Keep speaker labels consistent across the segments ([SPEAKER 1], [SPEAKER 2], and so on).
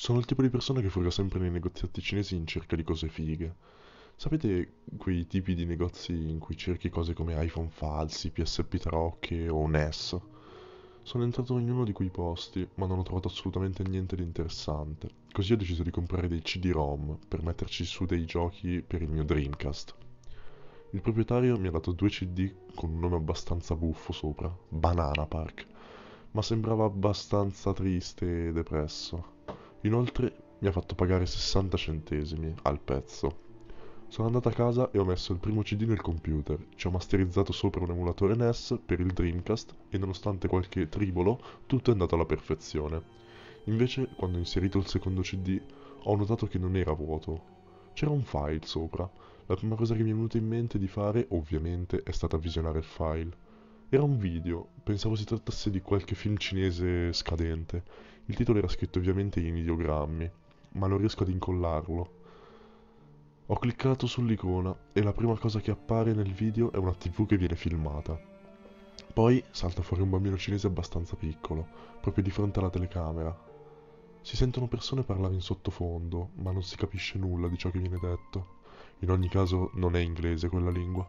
[SPEAKER 1] Sono il tipo di persona che fruga sempre nei negozietti cinesi in cerca di cose fighe. Sapete quei tipi di negozi in cui cerchi cose come iPhone falsi, PSP tarocche o NES? Sono entrato in uno di quei posti, ma non ho trovato assolutamente niente di interessante. Così ho deciso di comprare dei CD-ROM per metterci su dei giochi per il mio Dreamcast. Il proprietario mi ha dato due CD con un nome abbastanza buffo sopra, Banana Park, ma sembrava abbastanza triste e depresso. Inoltre mi ha fatto pagare 60 centesimi al pezzo. Sono andato a casa e ho messo il primo CD nel computer, ci ho masterizzato sopra un emulatore NES per il Dreamcast e nonostante qualche tribolo, tutto è andato alla perfezione. Invece, quando ho inserito il secondo CD, ho notato che non era vuoto. C'era un file sopra, la prima cosa che mi è venuta in mente di fare, ovviamente, è stata visionare il file. Era un video, pensavo si trattasse di qualche film cinese scadente. Il titolo era scritto ovviamente in ideogrammi, ma non riesco ad incollarlo. Ho cliccato sull'icona e la prima cosa che appare nel video è una tv che viene filmata. Poi salta fuori un bambino cinese abbastanza piccolo, proprio di fronte alla telecamera. Si sentono persone parlare in sottofondo, ma non si capisce nulla di ciò che viene detto. In ogni caso non è inglese quella lingua.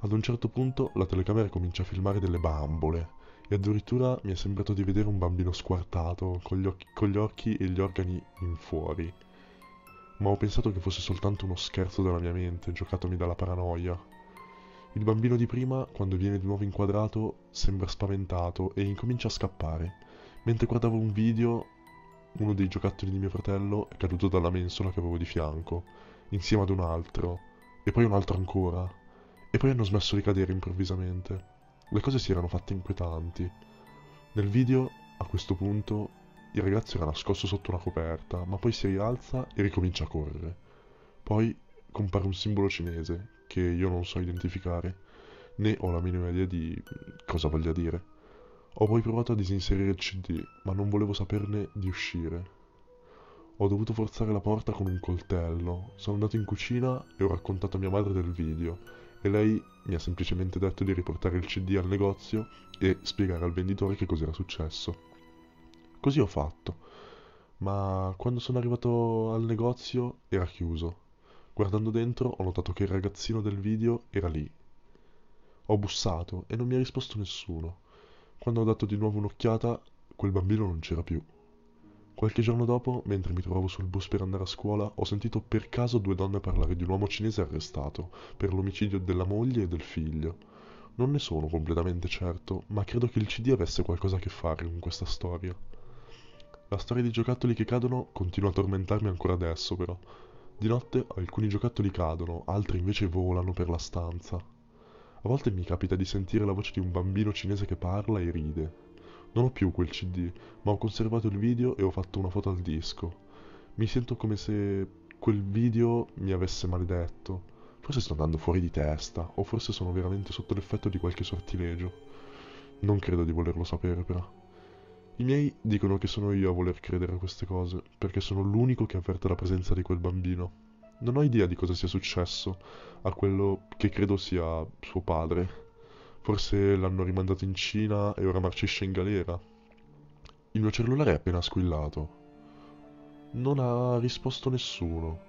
[SPEAKER 1] Ad un certo punto la telecamera comincia a filmare delle bambole e addirittura mi è sembrato di vedere un bambino squartato con gli occhi, con gli occhi e gli organi in fuori. Ma ho pensato che fosse soltanto uno scherzo della mia mente, giocatomi dalla paranoia. Il bambino di prima, quando viene di nuovo inquadrato, sembra spaventato e incomincia a scappare. Mentre guardavo un video, uno dei giocattoli di mio fratello è caduto dalla mensola che avevo di fianco insieme ad un altro, e poi un altro ancora, e poi hanno smesso di cadere improvvisamente. Le cose si erano fatte inquietanti. Nel video, a questo punto, il ragazzo era nascosto sotto una coperta, ma poi si rialza e ricomincia a correre. Poi compare un simbolo cinese che io non so identificare, né ho la minima idea di cosa voglia dire. Ho poi provato a disinserire il CD, ma non volevo saperne di uscire. Ho dovuto forzare la porta con un coltello. Sono andato in cucina e ho raccontato a mia madre del video e lei mi ha semplicemente detto di riportare il CD al negozio e spiegare al venditore che cos'era successo. Così ho fatto, ma quando sono arrivato al negozio era chiuso. Guardando dentro ho notato che il ragazzino del video era lì. Ho bussato e non mi ha risposto nessuno. Quando ho dato di nuovo un'occhiata, quel bambino non c'era più. Qualche giorno dopo, mentre mi trovavo sul bus per andare a scuola, ho sentito per caso due donne parlare di un uomo cinese arrestato per l'omicidio della moglie e del figlio. Non ne sono completamente certo, ma credo che il CD avesse qualcosa a che fare con questa storia. La storia dei giocattoli che cadono continua a tormentarmi ancora adesso, però. Di notte alcuni giocattoli cadono, altri invece volano per la stanza. A volte mi capita di sentire la voce di un bambino cinese che parla e ride, non ho più quel CD, ma ho conservato il video e ho fatto una foto al disco. Mi sento come se quel video mi avesse maledetto. Forse sto andando fuori di testa, o forse sono veramente sotto l'effetto di qualche sortilegio. Non credo di volerlo sapere, però. I miei dicono che sono io a voler credere a queste cose, perché sono l'unico che avverte la presenza di quel bambino. Non ho idea di cosa sia successo a quello che credo sia suo padre, Forse l'hanno rimandato in Cina e ora marcisce in galera. Il mio cellulare è appena squillato. Non ha risposto nessuno,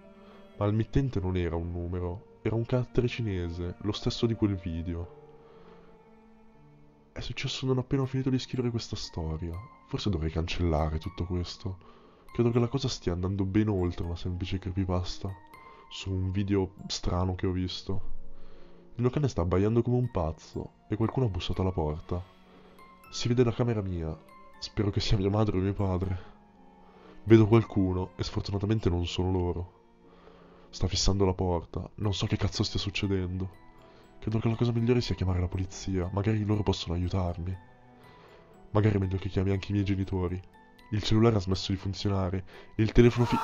[SPEAKER 1] ma il mittente non era un numero, era un carattere cinese, lo stesso di quel video. È successo non appena ho finito di scrivere questa storia. Forse dovrei cancellare tutto questo. Credo che la cosa stia andando ben oltre una semplice creepypasta su un video strano che ho visto. Il mio cane sta abbaiando come un pazzo e qualcuno ha bussato alla porta. Si vede la camera mia. Spero che sia mia madre o mio padre. Vedo qualcuno e sfortunatamente non sono loro. Sta fissando la porta. Non so che cazzo stia succedendo. Credo che la cosa migliore sia chiamare la polizia. Magari loro possono aiutarmi. Magari è meglio che chiami anche i miei genitori. Il cellulare ha smesso di funzionare e il telefono fi...